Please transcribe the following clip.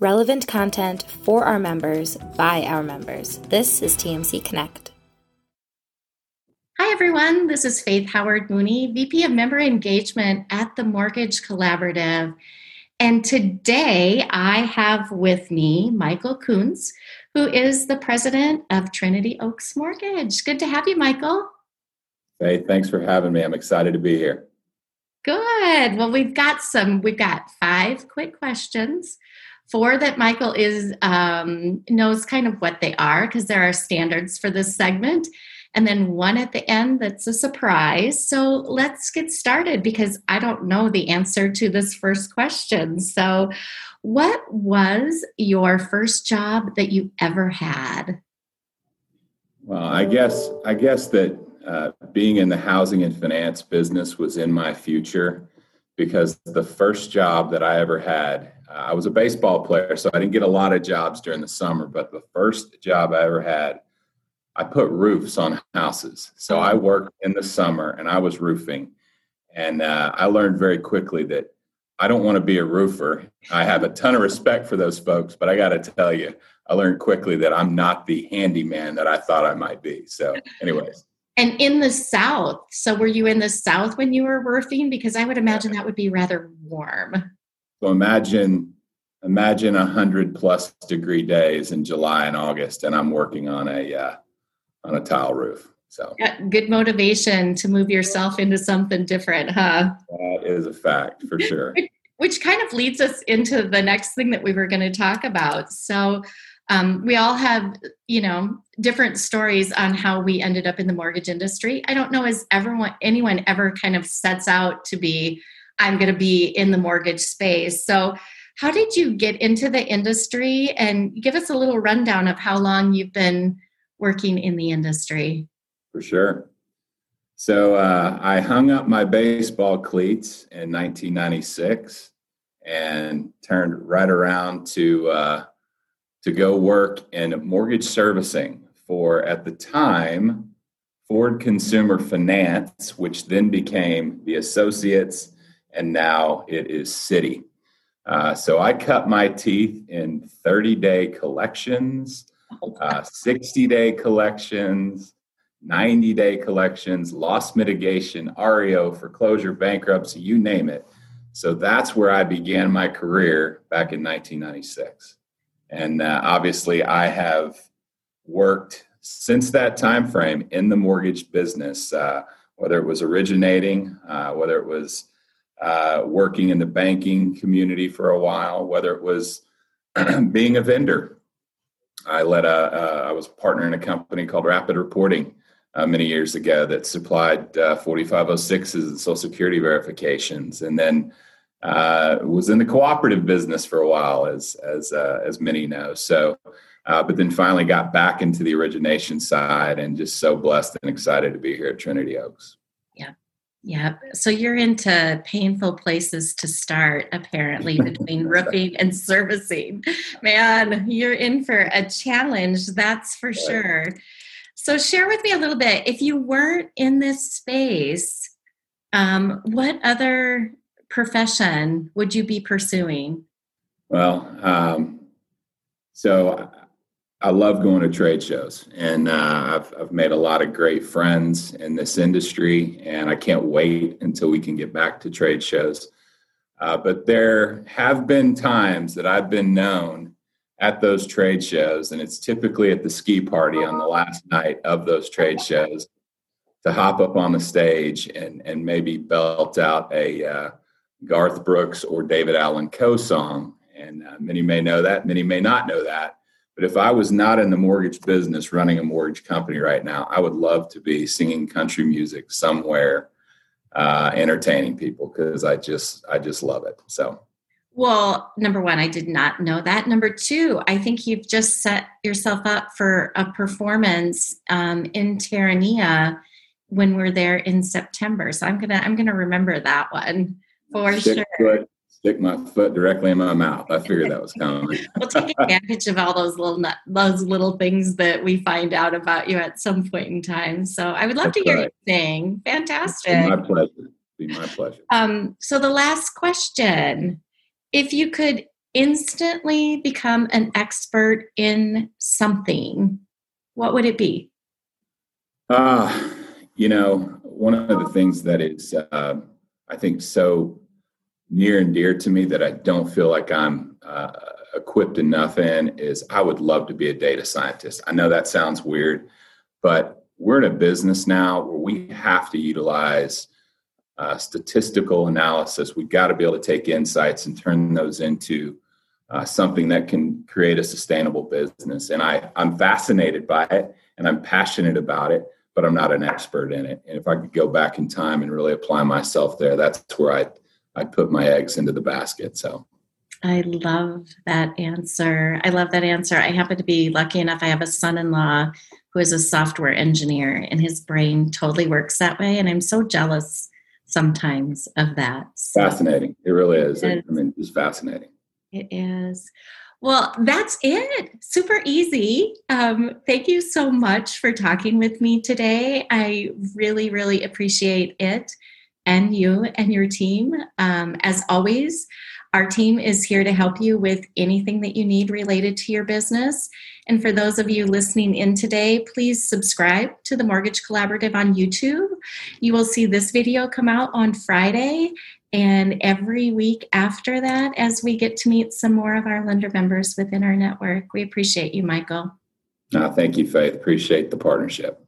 relevant content for our members by our members. This is TMC Connect. Hi, everyone. This is Faith Howard Mooney, VP of Member Engagement at the Mortgage Collaborative. And today I have with me Michael Kuntz, who is the president of Trinity Oaks Mortgage. Good to have you, Michael. Hey, thanks for having me. I'm excited to be here. Good. Well, we've got some, we've got five quick questions. Four that Michael is um, knows kind of what they are because there are standards for this segment and then one at the end that's a surprise. So let's get started because I don't know the answer to this first question. So, what was your first job that you ever had? Well, I guess I guess that uh, being in the housing and finance business was in my future because the first job that I ever had, I was a baseball player, so I didn't get a lot of jobs during the summer. But the first job I ever had, I put roofs on houses. So I worked in the summer and I was roofing. And uh, I learned very quickly that I don't want to be a roofer. I have a ton of respect for those folks, but I got to tell you, I learned quickly that I'm not the handyman that I thought I might be. So, anyways. And in the South, so were you in the South when you were roofing? Because I would imagine that would be rather warm. So imagine imagine a hundred plus degree days in July and August, and I'm working on a uh, on a tile roof. So yeah, good motivation to move yourself into something different, huh? That is a fact for sure. Which kind of leads us into the next thing that we were going to talk about. So um, we all have you know different stories on how we ended up in the mortgage industry i don't know as everyone anyone ever kind of sets out to be i'm going to be in the mortgage space. So how did you get into the industry? And give us a little rundown of how long you've been working in the industry. For sure. So uh, i hung up my baseball cleats in 1996 and turned right around to uh, to go work in mortgage servicing for, at the time, Ford Consumer Finance, which then became the Associates, and now it is Citi. Uh, so I cut my teeth in 30 day collections, uh, 60 day collections, 90 day collections, loss mitigation, REO, foreclosure, bankruptcy, you name it. So that's where I began my career back in 1996. And uh, obviously, I have worked since that time frame in the mortgage business, uh, whether it was originating, uh, whether it was uh, working in the banking community for a while, whether it was being a vendor. I led a, I was a partner in a company called Rapid Reporting uh, many years ago that supplied 4506s uh, and Social Security verifications, and then uh, was in the cooperative business for a while, as as uh, as many know. So, uh, but then finally got back into the origination side, and just so blessed and excited to be here at Trinity Oaks. Yeah, yeah. So you're into painful places to start, apparently, between roofing and servicing. Man, you're in for a challenge, that's for sure. So share with me a little bit. If you weren't in this space, um, what other profession would you be pursuing? Well, um, so I love going to trade shows, and uh, I've, I've made a lot of great friends in this industry, and I can't wait until we can get back to trade shows. Uh, but there have been times that I've been known at those trade shows, and it's typically at the ski party on the last night of those trade shows to hop up on the stage and and maybe belt out a uh, Garth Brooks or David Allan Coe song. And uh, many may know that, many may not know that. But if I was not in the mortgage business running a mortgage company right now, I would love to be singing country music somewhere, uh, entertaining people because I just I just love it. So well, number one, I did not know that. Number two, I think you've just set yourself up for a performance um, in Terranea when we're there in September. So I'm gonna I'm gonna remember that one. For sure. Foot, stick my foot directly in my mouth. I figured that was coming. we'll take advantage of all those little those little things that we find out about you at some point in time. So I would love That's to hear right. you sing. Fantastic. my pleasure. Be my pleasure. Um, so the last question: If you could instantly become an expert in something, what would it be? Uh, you know, one of the things that is, uh, I think, so near and dear to me that I don't feel like I'm uh, equipped enough in is I would love to be a data scientist. I know that sounds weird, but we're in a business now where we have to utilize uh, statistical analysis. We've got to be able to take insights and turn those into uh, something that can create a sustainable business. And I, I'm fascinated by it and I'm passionate about it, but I'm not an expert in it. And if I could go back in time and really apply myself there, that's where I I put my eggs into the basket. So I love that answer. I love that answer. I happen to be lucky enough. I have a son in law who is a software engineer, and his brain totally works that way. And I'm so jealous sometimes of that. So fascinating. It really is. I mean, it's fascinating. It is. Well, that's it. Super easy. Um, thank you so much for talking with me today. I really, really appreciate it and you and your team. Um, as always, our team is here to help you with anything that you need related to your business. And for those of you listening in today, please subscribe to the Mortgage Collaborative on YouTube. You will see this video come out on Friday and every week after that as we get to meet some more of our lender members within our network. We appreciate you, Michael. Uh, thank you, Faith. Appreciate the partnership.